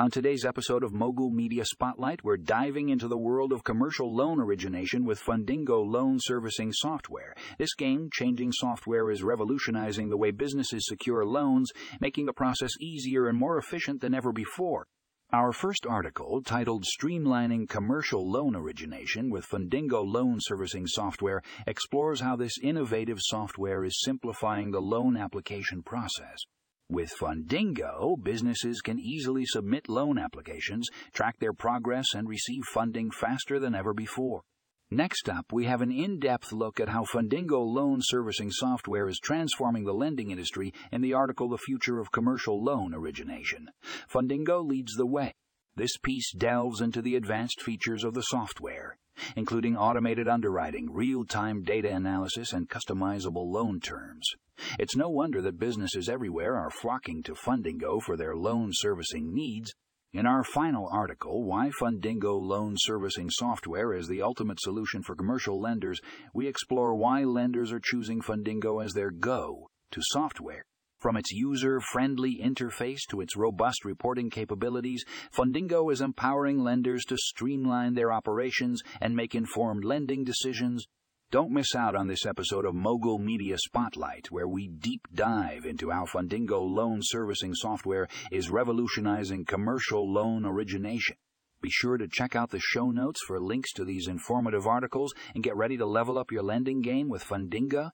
On today's episode of Mogul Media Spotlight, we're diving into the world of commercial loan origination with Fundingo loan servicing software. This game changing software is revolutionizing the way businesses secure loans, making the process easier and more efficient than ever before. Our first article, titled Streamlining Commercial Loan Origination with Fundingo Loan Servicing Software, explores how this innovative software is simplifying the loan application process. With Fundingo, businesses can easily submit loan applications, track their progress, and receive funding faster than ever before. Next up, we have an in depth look at how Fundingo loan servicing software is transforming the lending industry in the article The Future of Commercial Loan Origination. Fundingo leads the way. This piece delves into the advanced features of the software, including automated underwriting, real time data analysis, and customizable loan terms. It's no wonder that businesses everywhere are flocking to Fundingo for their loan servicing needs. In our final article, Why Fundingo Loan Servicing Software is the Ultimate Solution for Commercial Lenders, we explore why lenders are choosing Fundingo as their go to software. From its user friendly interface to its robust reporting capabilities, Fundingo is empowering lenders to streamline their operations and make informed lending decisions don't miss out on this episode of Mogul Media Spotlight, where we deep dive into how Fundingo loan servicing software is revolutionizing commercial loan origination. Be sure to check out the show notes for links to these informative articles and get ready to level up your lending game with Fundingo